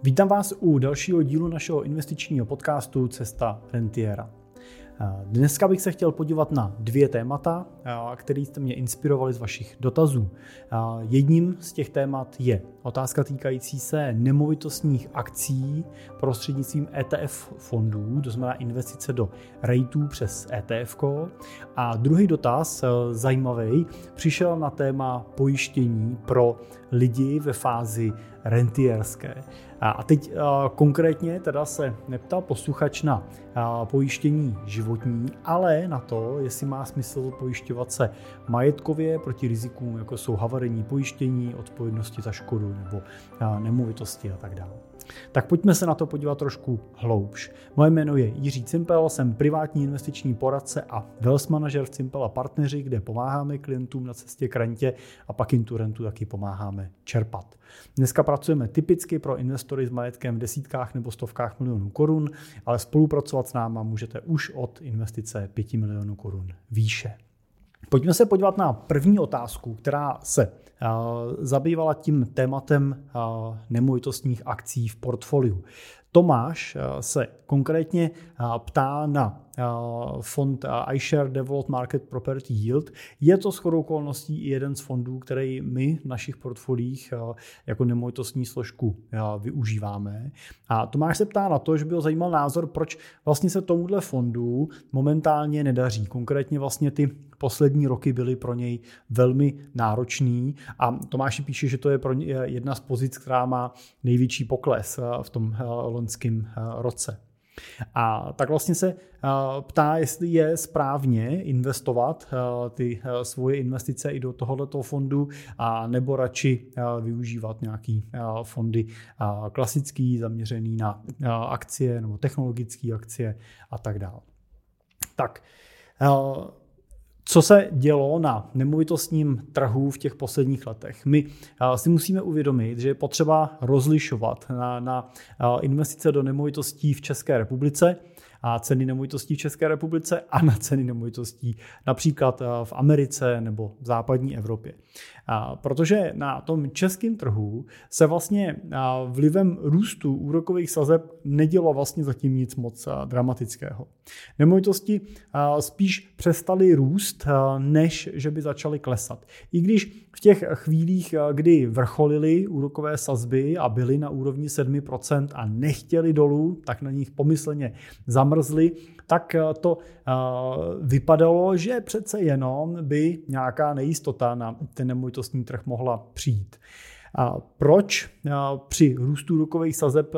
Vítám vás u dalšího dílu našeho investičního podcastu Cesta Rentiera. Dneska bych se chtěl podívat na dvě témata, které jste mě inspirovali z vašich dotazů. Jedním z těch témat je otázka týkající se nemovitostních akcí prostřednictvím ETF fondů, to znamená investice do rateů přes ETF. A druhý dotaz, zajímavý, přišel na téma pojištění pro lidi ve fázi rentierské. A teď konkrétně teda se neptal posluchač na pojištění životní, ale na to, jestli má smysl pojišťovat se majetkově proti rizikům, jako jsou havarijní pojištění, odpovědnosti za škodu nebo nemovitosti a tak dále. Tak pojďme se na to podívat trošku hloubš. Moje jméno je Jiří Cimpel, jsem privátní investiční poradce a wealth manager v Cimpel a partneři, kde pomáháme klientům na cestě k rentě a pak jim tu rentu taky pomáháme čerpat. Dneska pracujeme typicky pro investory s majetkem v desítkách nebo stovkách milionů korun, ale spolupracovat s náma můžete už od investice 5 milionů korun výše. Pojďme se podívat na první otázku, která se zabývala tím tématem nemovitostních akcí v portfoliu. Tomáš se konkrétně ptá na fond iShare Developed Market Property Yield. Je to shodou okolností i jeden z fondů, který my v našich portfoliích jako nemovitostní složku využíváme. A Tomáš se ptá na to, že byl zajímal názor, proč vlastně se tomuhle fondu momentálně nedaří. Konkrétně vlastně ty poslední roky byly pro něj velmi náročný a Tomáš píše, že to je pro ně jedna z pozic, která má největší pokles v tom loňském roce. A tak vlastně se ptá, jestli je správně investovat ty svoje investice i do tohoto fondu, a nebo radši využívat nějaký fondy klasický, zaměřený na akcie nebo technologické akcie a tak dále. Tak, co se dělo na nemovitostním trhu v těch posledních letech? My eh, si musíme uvědomit, že je potřeba rozlišovat na, na eh, investice do nemovitostí v České republice a ceny nemovitostí v České republice a na ceny nemovitostí například eh, v Americe nebo v západní Evropě. Protože na tom českém trhu se vlastně vlivem růstu úrokových sazeb nedělo vlastně zatím nic moc dramatického. Nemovitosti spíš přestaly růst, než že by začaly klesat. I když v těch chvílích, kdy vrcholily úrokové sazby a byly na úrovni 7% a nechtěli dolů, tak na nich pomyslně zamrzly, tak to vypadalo, že přece jenom by nějaká nejistota na ten nemovitostní trh mohla přijít. A proč při růstu rokových sazeb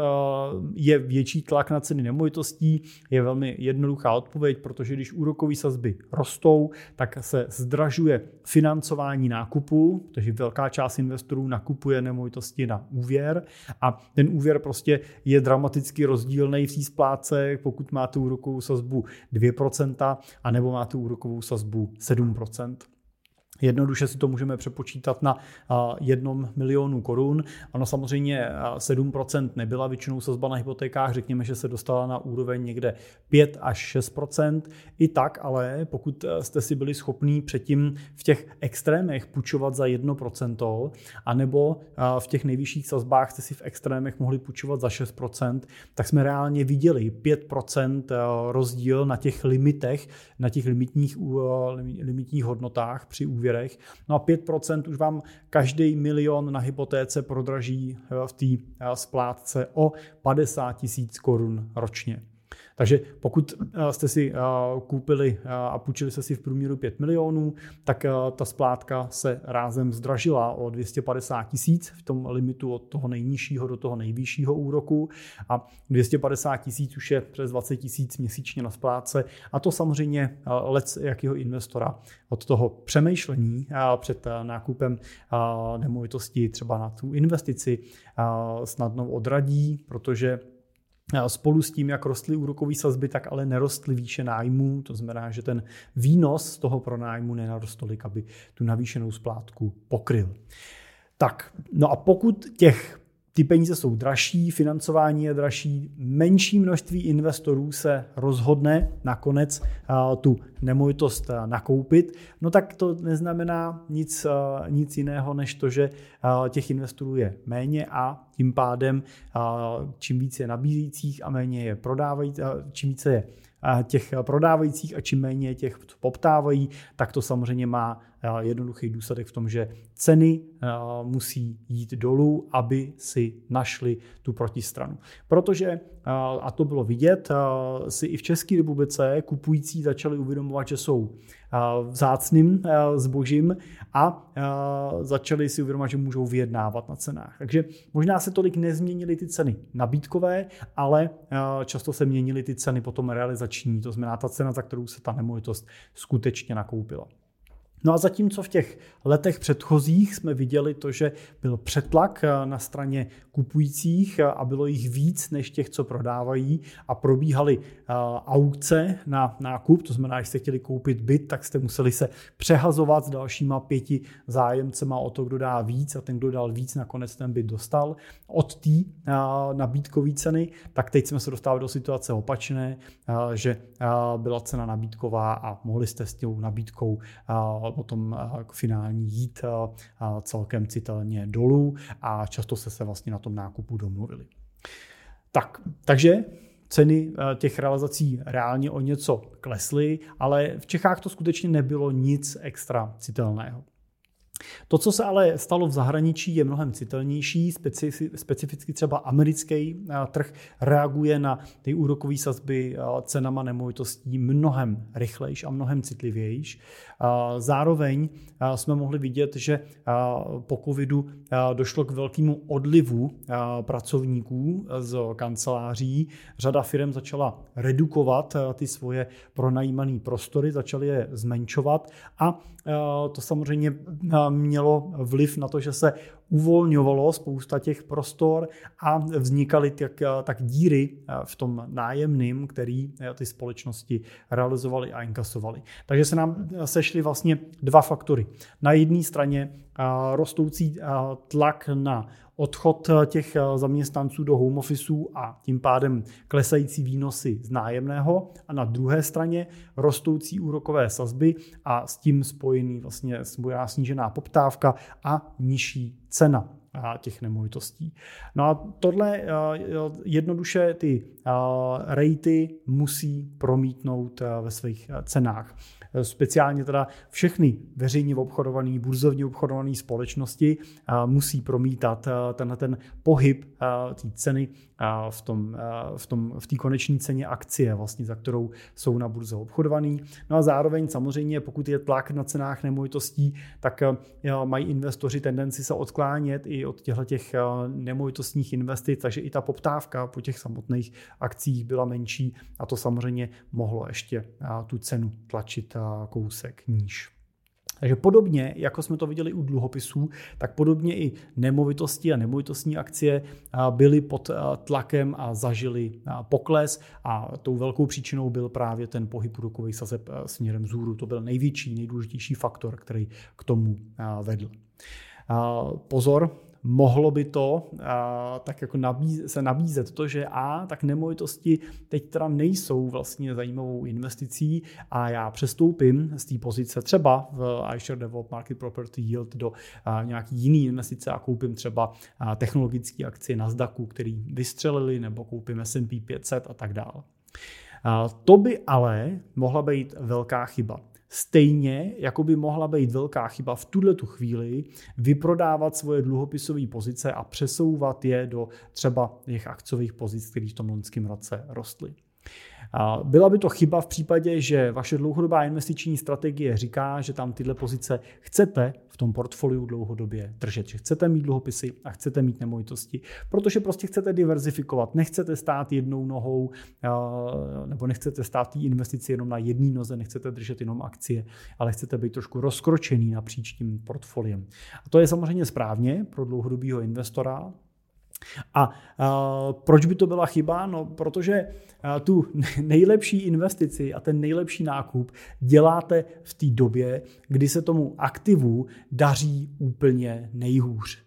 je větší tlak na ceny nemovitostí? Je velmi jednoduchá odpověď, protože když úrokové sazby rostou, tak se zdražuje financování nákupu, protože velká část investorů nakupuje nemovitosti na úvěr a ten úvěr prostě je dramaticky rozdílný v splátce, pokud máte úrokovou sazbu 2%, anebo máte úrokovou sazbu 7%. Jednoduše si to můžeme přepočítat na jednom milionu korun. Ano, samozřejmě 7% nebyla většinou sazba na hypotékách, řekněme, že se dostala na úroveň někde 5 až 6%. I tak, ale pokud e, jste si byli schopní předtím v těch extrémech půjčovat za 1%, anebo v těch nejvyšších sazbách jste si v extrémech mohli půjčovat za 6%, tak jsme reálně viděli 5% e, rozdíl na těch limitech, na těch limitních, limitních hodnotách při úvěru úvěrech. No a 5% už vám každý milion na hypotéce prodraží v té eh, splátce o 50 tisíc korun ročně. Takže pokud eh, jste si eh, koupili eh, a půjčili se si v průměru 5 milionů, tak ta splátka se rázem zdražila o 250 tisíc v tom limitu od toho nejnižšího do toho nejvyššího úroku. A 250 tisíc už je přes 20 tisíc měsíčně na splátce. A to samozřejmě lec jakého investora od toho přemýšlení před nákupem nemovitosti třeba na tu investici snadno odradí, protože Spolu s tím, jak rostly úrokové sazby, tak ale nerostly výše nájmů, to znamená, že ten výnos z toho pronájmu nenarostl tolik, aby tu navýšenou splátku pokryl. Tak, no a pokud těch ty peníze jsou dražší, financování je dražší, menší množství investorů se rozhodne nakonec tu nemovitost nakoupit, no tak to neznamená nic, nic jiného, než to, že těch investorů je méně a tím pádem čím více je nabízejících a méně je prodávajících, čím více je těch prodávajících a čím méně těch, co poptávají, tak to samozřejmě má jednoduchý důsledek v tom, že ceny musí jít dolů, aby si našli tu protistranu. Protože, a to bylo vidět, si i v České republice kupující začali uvědomovat, že jsou vzácným zbožím a začali si uvědomovat, že můžou vyjednávat na cenách. Takže možná se tolik nezměnily ty ceny nabídkové, ale často se měnily ty ceny potom realizační, to znamená ta cena, za kterou se ta nemovitost skutečně nakoupila. No a zatímco v těch letech předchozích jsme viděli to, že byl přetlak eh, na straně kupujících eh, a bylo jich víc než těch, co prodávají a probíhaly eh, aukce na nákup, to znamená, že jste chtěli koupit byt, tak jste museli se přehazovat s dalšíma pěti zájemcema o to, kdo dá víc a ten, kdo dal víc, nakonec ten byt dostal. Od té nabídkové ceny, tak teď jsme se dostávali do situace opačné, že byla cena nabídková a mohli jste s tou nabídkou potom finální jít celkem citelně dolů a často se se vlastně na tom nákupu domluvili. Tak, takže ceny těch realizací reálně o něco klesly, ale v Čechách to skutečně nebylo nic extra citelného. To, co se ale stalo v zahraničí, je mnohem citelnější. Specificky třeba americký eh, trh reaguje na ty úrokové sazby eh, cenama nemovitostí mnohem rychlejš a mnohem citlivějš. Zároveň jsme mohli vidět, že po covidu došlo k velkému odlivu pracovníků z kanceláří. Řada firm začala redukovat ty svoje pronajímané prostory, začaly je zmenšovat a to samozřejmě mělo vliv na to, že se uvolňovalo spousta těch prostor a vznikaly tak, tak díry v tom nájemným, který ty společnosti realizovaly a inkasovaly. Takže se nám sešly vlastně dva faktory. Na jedné straně rostoucí tlak na odchod těch zaměstnanců do home officeů a tím pádem klesající výnosy z nájemného. A na druhé straně rostoucí úrokové sazby a s tím spojený vlastně snížená poptávka a nižší cena těch nemovitostí. No a tohle jednoduše ty rejty musí promítnout ve svých cenách. Speciálně teda všechny veřejně obchodované, burzovně obchodované společnosti musí promítat tenhle ten pohyb té ceny v tom, v tom, v té koneční ceně akcie, vlastně, za kterou jsou na burze obchodovaný. No a zároveň samozřejmě, pokud je tlak na cenách nemovitostí, tak mají investoři tendenci se odklánět i od těchto těch nemovitostních investic, takže i ta poptávka po těch samotných akcích byla menší a to samozřejmě mohlo ještě tu cenu tlačit kousek níž. Takže podobně, jako jsme to viděli u dluhopisů, tak podobně i nemovitosti a nemovitostní akcie byly pod tlakem a zažili pokles a tou velkou příčinou byl právě ten pohyb úrokových sazeb směrem vzhůru. To byl největší, nejdůležitější faktor, který k tomu vedl. Pozor, mohlo by to a, tak jako nabíz, se nabízet to, že a tak nemovitosti teď teda nejsou vlastně zajímavou investicí a já přestoupím z té pozice třeba v iShare Develop Market Property Yield do a, nějaký jiný investice a koupím třeba technologické akcie Nasdaqu, který vystřelili, nebo koupím S&P 500 a tak dále. To by ale mohla být velká chyba. Stejně, jako by mohla být velká chyba v tuhle tu chvíli vyprodávat svoje dluhopisové pozice a přesouvat je do třeba těch akciových pozic, které v tom loňském roce rostly. Byla by to chyba v případě, že vaše dlouhodobá investiční strategie říká, že tam tyhle pozice chcete v tom portfoliu dlouhodobě držet, že chcete mít dluhopisy a chcete mít nemovitosti, protože prostě chcete diverzifikovat, nechcete stát jednou nohou nebo nechcete stát té investici jenom na jedné noze, nechcete držet jenom akcie, ale chcete být trošku rozkročený napříč tím portfoliem. A to je samozřejmě správně pro dlouhodobého investora, a uh, proč by to byla chyba? No, protože uh, tu nejlepší investici a ten nejlepší nákup děláte v té době, kdy se tomu aktivu daří úplně nejhůř.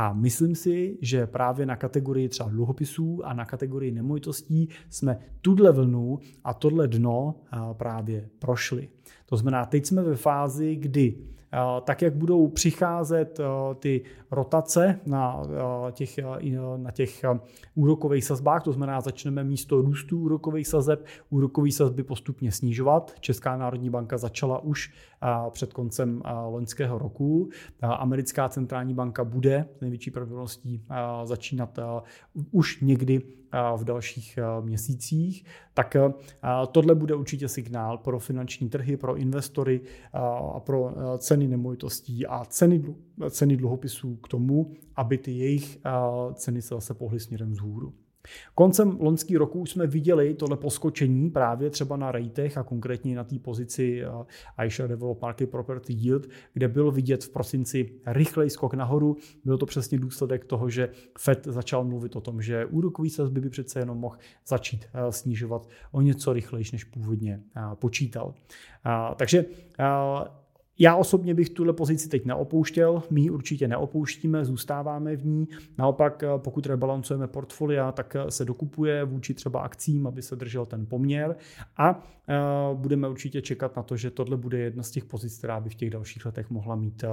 A myslím si, že právě na kategorii třeba dluhopisů a na kategorii nemovitostí jsme tuhle vlnu a tohle dno právě prošli. To znamená, teď jsme ve fázi, kdy tak jak budou přicházet ty rotace na těch, na těch úrokových sazbách, to znamená, začneme místo růstu úrokových sazeb úrokové sazby postupně snižovat. Česká národní banka začala už před koncem loňského roku. Americká centrální banka bude s největší pravděpodobností začínat už někdy v dalších měsících, tak tohle bude určitě signál pro finanční trhy, pro investory a pro ceny nemovitostí a ceny, ceny dluhopisů k tomu, aby ty jejich ceny se zase pohly směrem vzhůru. Koncem loňský roku už jsme viděli tohle poskočení právě třeba na rejtech a konkrétně na té pozici eh, Aisha Develop Market Property Yield, kde byl vidět v prosinci rychlej skok nahoru. Byl to přesně důsledek toho, že Fed začal mluvit o tom, že úrokový sazby by přece jenom mohl začít eh, snižovat o něco rychlejší, než původně eh, počítal. Takže já osobně bych tuhle pozici teď neopouštěl, my ji určitě neopouštíme, zůstáváme v ní. Naopak, eh, pokud rebalancujeme portfolia, tak eh, se dokupuje vůči třeba akcím, aby se držel ten poměr a eh, budeme určitě čekat na to, že tohle bude jedna z těch pozic, která by v těch dalších letech mohla mít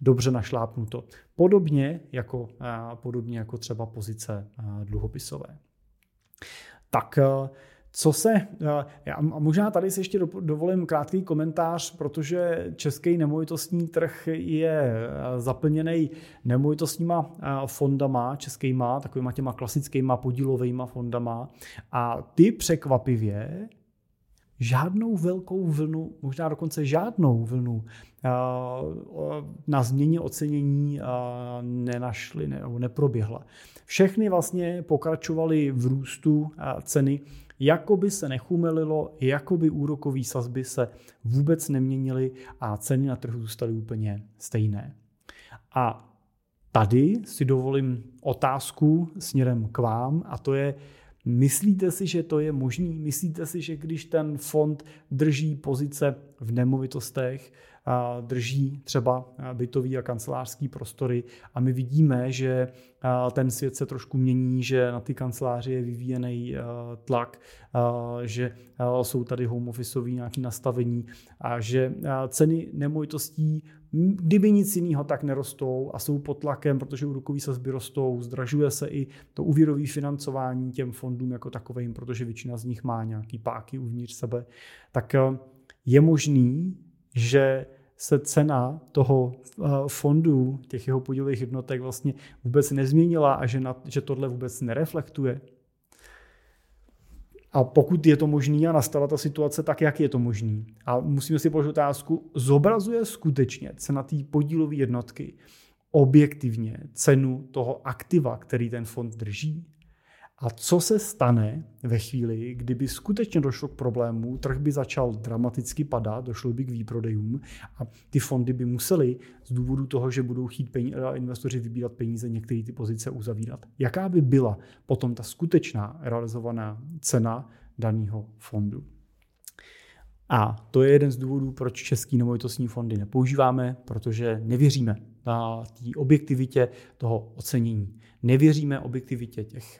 dobře našlápnuto. Podobně jako, podobně jako třeba pozice dluhopisové. Tak co se, eh, a možná tady si ještě dovolím krátký komentář, protože český nemovitostní trh je eh, zaplněný nemovitostníma eh, fondama, českýma, takovýma těma klasickýma podílovými fondama a ty překvapivě žádnou velkou vlnu, možná dokonce žádnou vlnu na změně ocenění nenašly nebo neproběhla. Všechny vlastně pokračovaly v růstu ceny jako by se nechumelilo, jako by úrokové sazby se vůbec neměnily a ceny na trhu zůstaly úplně stejné. A tady si dovolím otázku směrem k vám a to je, Myslíte si, že to je možný? Myslíte si, že když ten fond drží pozice v nemovitostech, drží třeba bytový a kancelářský prostory. A my vidíme, že ten svět se trošku mění, že na ty kanceláře je vyvíjený tlak, že jsou tady home officeový nějaké nastavení a že ceny nemovitostí kdyby nic jiného tak nerostou a jsou pod tlakem, protože úrokový sazby rostou, zdražuje se i to úvěrové financování těm fondům jako takovým, protože většina z nich má nějaký páky uvnitř sebe, tak je možný, že se cena toho eh, fondu, těch jeho podílových jednotek vlastně vůbec nezměnila a že, na, že tohle vůbec nereflektuje. A pokud je to možný a nastala ta situace, tak jak je to možný? A musíme si položit otázku, zobrazuje skutečně cena té podílové jednotky objektivně cenu toho aktiva, který ten fond drží? A co se stane ve chvíli, kdyby skutečně došlo k problému, trh by začal dramaticky padat, došlo by k výprodejům a ty fondy by musely z důvodu toho, že budou chtít investoři vybírat peníze, některé ty pozice uzavírat. Jaká by byla potom ta skutečná realizovaná cena daného fondu? A to je jeden z důvodů, proč český nemovitostní fondy nepoužíváme, protože nevěříme na té objektivitě toho ocenění. Nevěříme objektivitě těch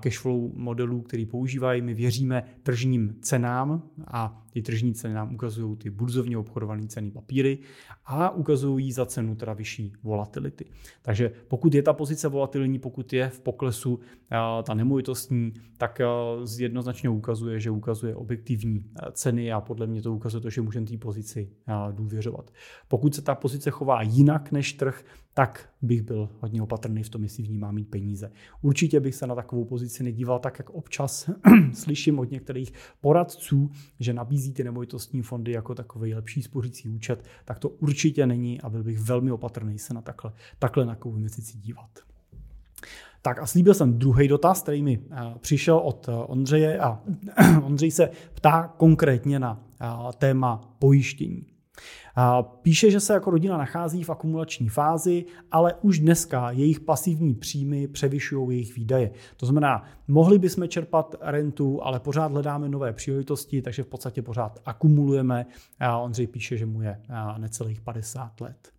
cashflow modelů, který používají. My věříme tržním cenám a ty tržní ceny nám ukazují ty burzovně obchodované ceny papíry a ukazují za cenu teda vyšší volatility. Takže pokud je ta pozice volatilní, pokud je v poklesu ta nemovitostní, tak jednoznačně ukazuje, že ukazuje objektivní ceny a podle mě to ukazuje to, že můžeme té pozici důvěřovat. Pokud se ta pozice chová jinak než trh, tak bych byl hodně opatrný v tom, jestli v ní má mít peníze. Určitě bych se na takovou pozici nedíval tak, jak občas slyším od některých poradců, že nabízí ty nemovitostní fondy jako takový lepší spořící účet, tak to určitě není a byl bych velmi opatrný se na takhle, takhle na investici dívat. Tak a slíbil jsem druhý dotaz, který mi eh, přišel od eh, Ondřeje a Ondřej se ptá konkrétně na eh, téma pojištění. Píše, že se jako rodina nachází v akumulační fázi, ale už dneska jejich pasivní příjmy převyšují jejich výdaje. To znamená, mohli bychom čerpat rentu, ale pořád hledáme nové příležitosti, takže v podstatě pořád akumulujeme. Ondřej píše, že mu je necelých 50 let.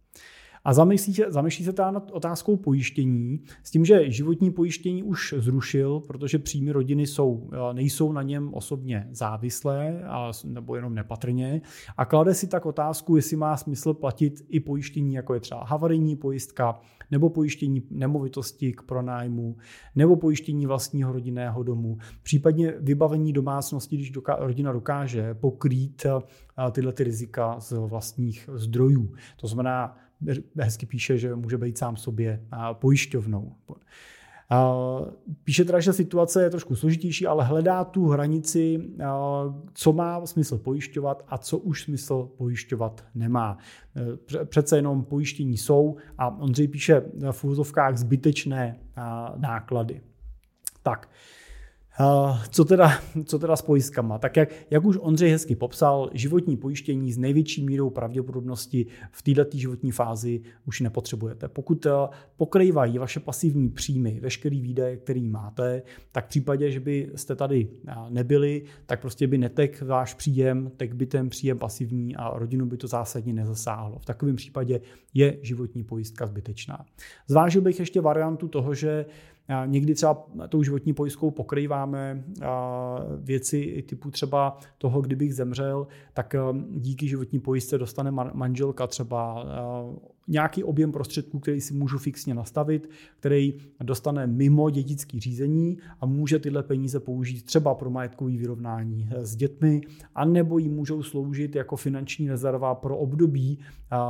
A zamyslí zamyslí se nad otázkou pojištění s tím, že životní pojištění už zrušil, protože příjmy rodiny jsou, nejsou na něm osobně závislé a, nebo jenom nepatrně a klade si tak otázku, jestli má smysl platit i pojištění, jako je třeba havarijní pojistka, nebo pojištění nemovitosti k pronájmu, nebo pojištění vlastního rodinného domu, případně vybavení domácnosti, když doká, rodina dokáže pokrýt tyhle ty rizika z vlastních zdrojů. To znamená, hezky píše, že může být sám sobě pojišťovnou. Píše teda, že situace je trošku složitější, ale hledá tu hranici, co má smysl pojišťovat a co už smysl pojišťovat nemá. Přece jenom pojištění jsou a Ondřej píše v úzovkách zbytečné náklady. Tak, co teda, co teda s pojistkama? Tak jak, jak už Ondřej hezky popsal, životní pojištění s největší mírou pravděpodobnosti v této životní fázi už nepotřebujete. Pokud pokrývají vaše pasivní příjmy, veškerý výdaje, který máte, tak v případě, že byste tady nebyli, tak prostě by netek váš příjem, tak by ten příjem pasivní a rodinu by to zásadně nezasáhlo. V takovém případě je životní pojistka zbytečná. Zvážil bych ještě variantu toho, že Někdy třeba tou životní pojistkou pokrýváme věci typu třeba toho, kdybych zemřel, tak díky životní pojistce dostane manželka třeba nějaký objem prostředků, který si můžu fixně nastavit, který dostane mimo dědický řízení a může tyhle peníze použít třeba pro majetkové vyrovnání s dětmi, anebo jim můžou sloužit jako finanční rezerva pro období,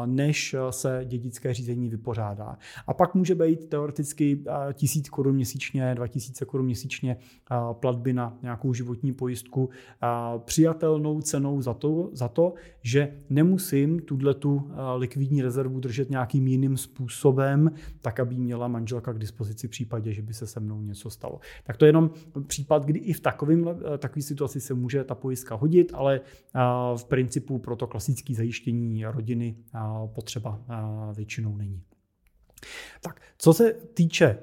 než se dědické řízení vypořádá. A pak může být teoreticky tisíc korun měsíčně, 2000 korun měsíčně platby na nějakou životní pojistku přijatelnou cenou za to, za to že nemusím tuhle tu likvidní rezervu držet řešit nějakým jiným způsobem, tak aby měla manželka k dispozici v případě, že by se se mnou něco stalo. Tak to je jenom případ, kdy i v takovém eh, takové situaci se může ta pojistka hodit, ale eh, v principu pro to klasické zajištění rodiny eh, potřeba většinou není. Tak, co se týče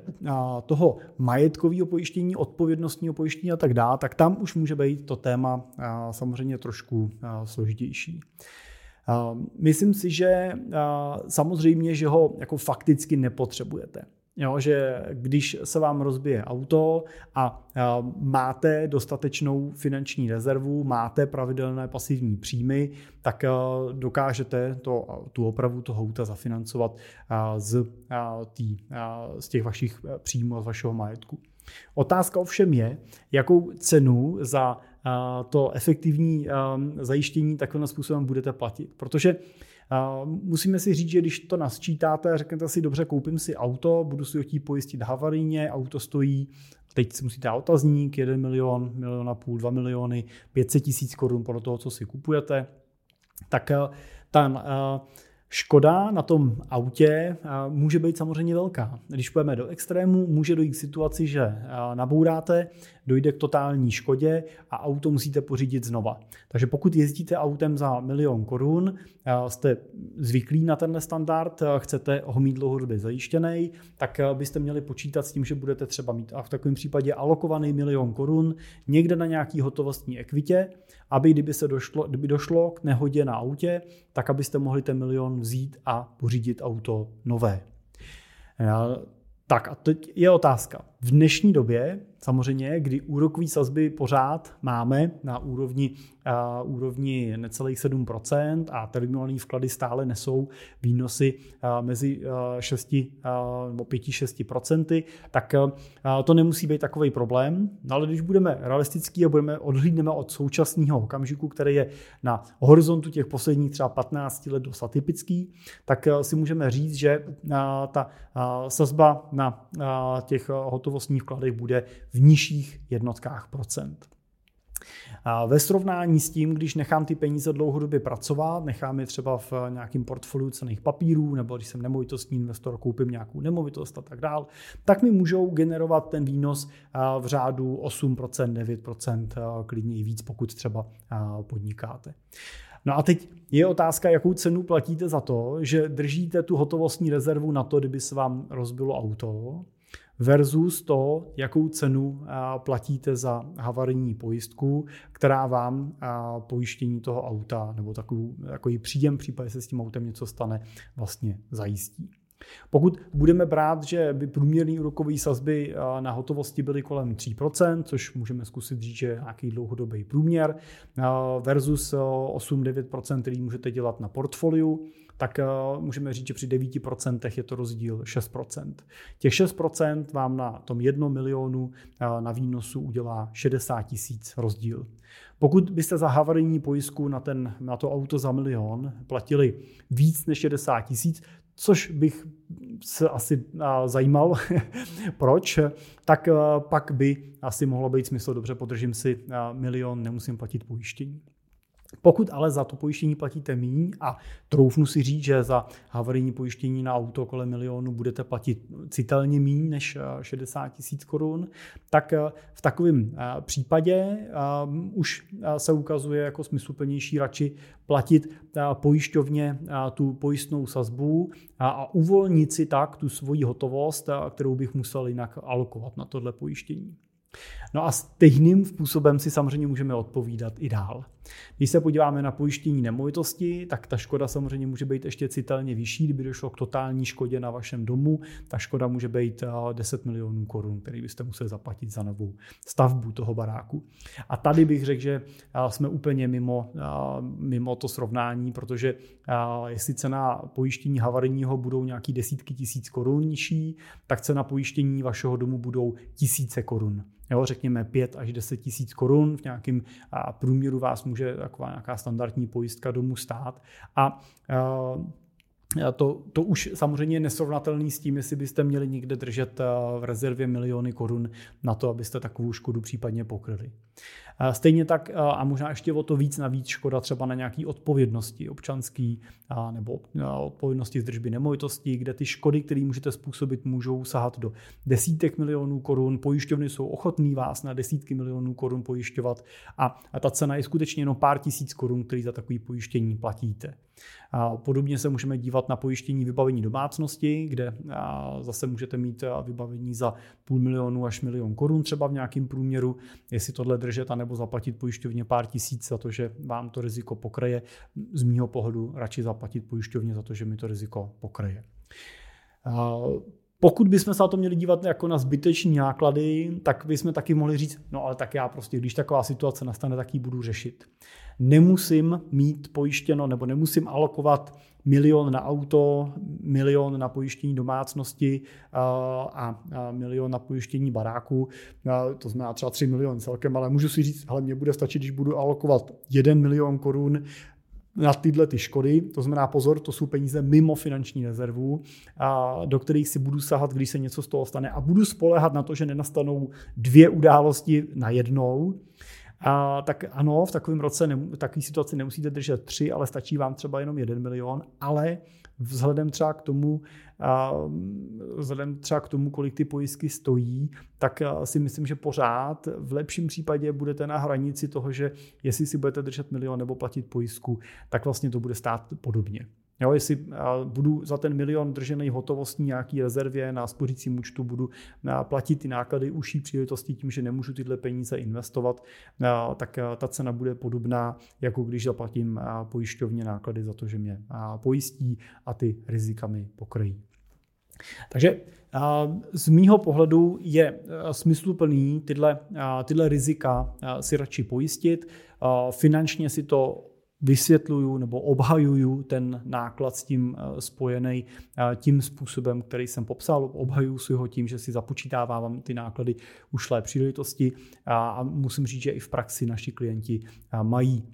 toho majetkového pojištění, odpovědnostního pojištění a tak dále, tak tam už může být to téma samozřejmě trošku složitější. Myslím si, že samozřejmě, že ho jako fakticky nepotřebujete. Jo, že když se vám rozbije auto a máte dostatečnou finanční rezervu, máte pravidelné pasivní příjmy, tak dokážete to, tu opravu toho auta zafinancovat z, tý, z těch vašich příjmů a z vašeho majetku. Otázka ovšem je, jakou cenu za to efektivní zajištění takovým způsobem budete platit. Protože musíme si říct, že když to nasčítáte řeknete si, dobře, koupím si auto, budu si ho chtít pojistit havarijně, auto stojí, teď si musíte otazník, 1 milion, milion a půl, 2 miliony, 500 tisíc korun podle toho, co si kupujete, tak ten Škoda na tom autě může být samozřejmě velká. Když půjdeme do extrému, může dojít k situaci, že nabouráte, dojde k totální škodě a auto musíte pořídit znova. Takže pokud jezdíte autem za milion korun, jste zvyklí na tenhle standard, chcete ho mít dlouhodobě zajištěný, tak byste měli počítat s tím, že budete třeba mít a v takovém případě alokovaný milion korun někde na nějaký hotovostní ekvitě, aby kdyby se došlo, kdyby došlo k nehodě na autě, tak abyste mohli ten milion vzít a pořídit auto nové. Tak a teď je otázka. V dnešní době, samozřejmě, kdy úrokové sazby pořád máme na úrovni, uh, úrovni necelých 7% a terminální vklady stále nesou výnosy uh, mezi uh, 6 uh, nebo 5-6%, tak to nemusí být takový problém. No ale když budeme realistický a budeme odhlídneme od současného okamžiku, který je na horizontu těch posledních třeba 15 let dost atypický, tak si můžeme říct, že ta sazba na těch hotovostních vkladech bude v nižších jednotkách procent. A ve srovnání s tím, když nechám ty peníze dlouhodobě pracovat, nechám je třeba v nějakém portfoliu cených papírů, nebo když jsem nemovitostní investor, koupím nějakou nemovitost a tak dál, tak mi můžou generovat ten výnos v řádu 8%, 9%, klidně i víc, pokud třeba podnikáte. No a teď je otázka, jakou cenu platíte za to, že držíte tu hotovostní rezervu na to, kdyby se vám rozbilo auto, versus to, jakou cenu platíte za havarijní pojistku, která vám pojištění toho auta nebo takový, takový příjem, případě se s tím autem něco stane, vlastně zajistí. Pokud budeme brát, že by průměrné úrokové sazby na hotovosti byly kolem 3%, což můžeme zkusit říct, že je nějaký dlouhodobý průměr, versus 8-9%, který můžete dělat na portfoliu, tak můžeme říct, že při 9% je to rozdíl 6%. Těch 6% vám na tom 1 milionu na výnosu udělá 60 tisíc rozdíl. Pokud byste za havarijní pojistku na, ten, na to auto za milion platili víc než 60 tisíc, což bych se asi zajímal, proč, tak pak by asi mohlo být smysl, dobře, podržím si milion, nemusím platit pojištění. Pokud ale za to pojištění platíte méně a troufnu si říct, že za havarijní pojištění na auto kolem milionu budete platit citelně méně než 60 eh, tisíc korun, tak eh, v takovém eh, případě už se ukazuje jako smysluplnější radši platit pojišťovně tu pojistnou sazbu a uvolnit si tak tu svoji hotovost, kterou bych musel jinak alokovat na tohle pojištění. No a stejným způsobem si samozřejmě můžeme odpovídat i dál. Když se podíváme na pojištění nemovitosti, tak ta škoda samozřejmě může být ještě citelně vyšší, kdyby došlo k totální škodě na vašem domu. Ta škoda může být 10 eh, milionů korun, který byste museli zaplatit za novou stavbu toho baráku. A tady bych řekl, že eh, jsme úplně mimo, eh, mimo to srovnání, protože jestli cena pojištění havarijního budou nějaký desítky tisíc korun nižší, tak cena pojištění vašeho domu budou tisíce korun jo, řekněme 5 až 10 tisíc korun, v nějakém průměru vás může taková nějaká standardní pojistka domů stát a to, to už samozřejmě je nesrovnatelný s tím, jestli byste měli někde držet v rezervě miliony korun na to, abyste takovou škodu případně pokryli. Stejně tak a možná ještě o to víc navíc škoda třeba na nějaký odpovědnosti občanský nebo odpovědnosti z držby nemovitostí, kde ty škody, které můžete způsobit, můžou sahat do desítek milionů korun. Pojišťovny jsou ochotní vás na desítky milionů korun pojišťovat a ta cena je skutečně jenom pár tisíc korun, který za takový pojištění platíte. Podobně se můžeme dívat na pojištění vybavení domácnosti, kde zase můžete mít vybavení za půl milionu až milion korun třeba v nějakém průměru, jestli tohle držet, anebo zaplatit pojišťovně pár tisíc za to, že vám to riziko pokryje. Z mýho pohledu radši zaplatit pojišťovně za to, že mi to riziko pokryje. Pokud bychom se na to měli dívat jako na zbyteční náklady, tak bychom taky mohli říct, no ale tak já prostě, když taková situace nastane, tak ji budu řešit. Nemusím mít pojištěno nebo nemusím alokovat milion na auto, milion na pojištění domácnosti a milion na pojištění baráku. To znamená třeba 3 miliony celkem, ale můžu si říct, ale mě bude stačit, když budu alokovat 1 milion korun na tyhle ty škody. To znamená, pozor, to jsou peníze mimo finanční rezervu, do kterých si budu sahat, když se něco z toho stane a budu spolehat na to, že nenastanou dvě události na jednou. A, tak ano, v takovém roce, ne, takové situaci nemusíte držet tři, ale stačí vám třeba jenom jeden milion, ale vzhledem třeba k tomu, vzhledem třeba k tomu, kolik ty pojistky stojí, tak si myslím, že pořád v lepším případě budete na hranici toho, že jestli si budete držet milion nebo platit pojistku, tak vlastně to bude stát podobně. Jo, jestli budu za ten milion držený hotovostní nějaký rezervě na spořícím účtu, budu platit ty náklady uší příležitosti tím, že nemůžu tyhle peníze investovat, tak ta cena bude podobná, jako když zaplatím pojišťovně náklady za to, že mě pojistí a ty rizika mi pokryjí. Takže z mýho pohledu je smysluplný tyhle, tyhle rizika si radši pojistit. Finančně si to vysvětluju nebo obhajuju ten náklad s tím eh, spojený eh, tím způsobem, který jsem popsal. Obhajuju si ho tím, že si započítávám ty náklady ušlé příležitosti a musím říct, že i v praxi naši klienti eh, mají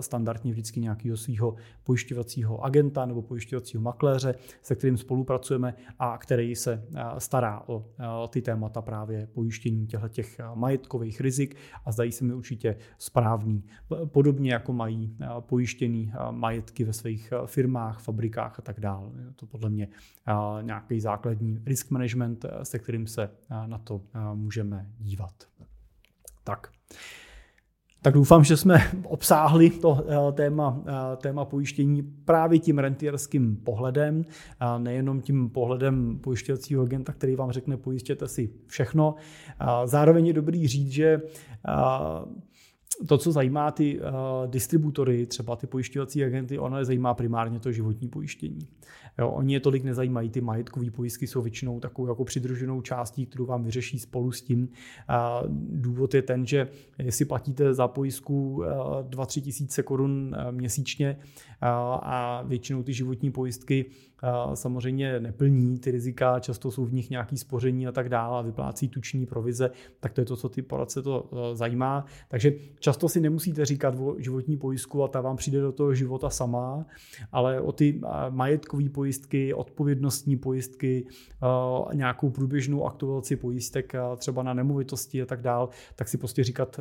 standardně vždycky nějakého svého pojišťovacího agenta nebo pojišťovacího makléře, se kterým spolupracujeme a který se stará o ty témata právě pojištění těch majetkových rizik a zdají se mi určitě správný. Podobně jako mají pojištěný majetky ve svých firmách, fabrikách a tak dále. Je to podle mě nějaký základní risk management, se kterým se na to můžeme dívat. Tak. Tak doufám, že jsme obsáhli to téma, téma pojištění právě tím rentierským pohledem, nejenom tím pohledem pojišťovacího agenta, který vám řekne pojistěte si všechno. Zároveň je dobrý říct, že to, co zajímá ty uh, distributory, třeba ty pojišťovací agenty, ono je zajímá primárně to životní pojištění. Jo, oni je tolik nezajímají, ty majetkové pojistky jsou většinou takovou jako přidruženou částí, kterou vám vyřeší spolu s tím. Uh, důvod je ten, že jestli platíte za pojistku uh, 2-3 tisíce korun uh, měsíčně uh, a většinou ty životní pojistky samozřejmě neplní ty rizika, často jsou v nich nějaký spoření a tak dále a vyplácí tuční provize, tak to je to, co ty poradce to zajímá. Takže často si nemusíte říkat o životní pojistku a ta vám přijde do toho života sama, ale o ty majetkové pojistky, odpovědnostní pojistky, nějakou průběžnou aktualizaci pojistek třeba na nemovitosti a tak dále, tak si prostě říkat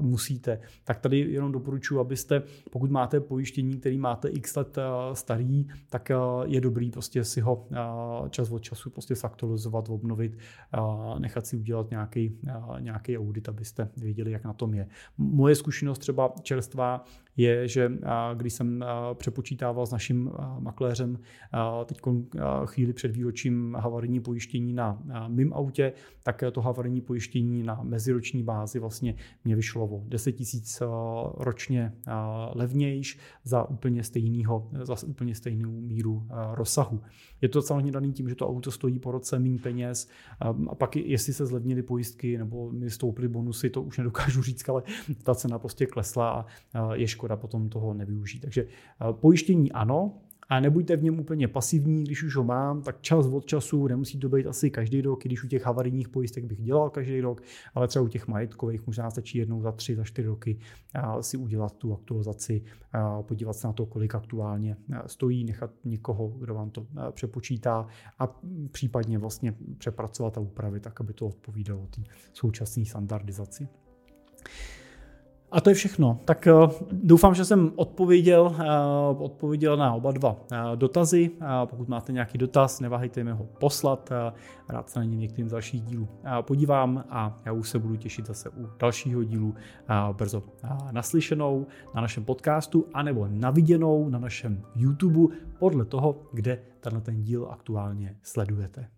musíte. Tak tady jenom doporučuji, abyste, pokud máte pojištění, který máte x let starý, tak je dobrý dobrý prostě si ho čas od času prostě zaktualizovat, obnovit, nechat si udělat nějaký, nějaký audit, abyste věděli, jak na tom je. Moje zkušenost třeba čerstvá je, že když jsem přepočítával s naším makléřem teď chvíli před výročím havarijní pojištění na mým autě, tak to havarijní pojištění na meziroční bázi vlastně mě vyšlo o 10 tisíc ročně levnějš za úplně stejného, za úplně stejnou míru rozsahu. Je to samozřejmě daný tím, že to auto stojí po roce méně peněz a pak jestli se zlevnily pojistky nebo mi stouply bonusy, to už nedokážu říct, ale ta cena prostě klesla a je škoda potom toho nevyužít. Takže pojištění ano, a nebuďte v něm úplně pasivní, když už ho mám, tak čas od času, nemusí to být asi každý rok, když u těch havarijních pojistek bych dělal každý rok, ale třeba u těch majetkových možná stačí jednou za tři, za čtyři roky si udělat tu aktualizaci, podívat se na to, kolik aktuálně stojí, nechat někoho, kdo vám to přepočítá a případně vlastně přepracovat a upravit tak, aby to odpovídalo té současné standardizaci. A to je všechno. Tak uh, doufám, že jsem odpověděl, uh, odpověděl na oba dva uh, dotazy. Pokud máte nějaký dotaz, neváhejte mi ho poslat. Rád se na ně některým z dalších dílů podívám a já už se budu těšit zase u dalšího dílu brzo naslyšenou na našem podcastu anebo naviděnou na našem YouTube podle toho, kde tenhle ten díl aktuálně sledujete.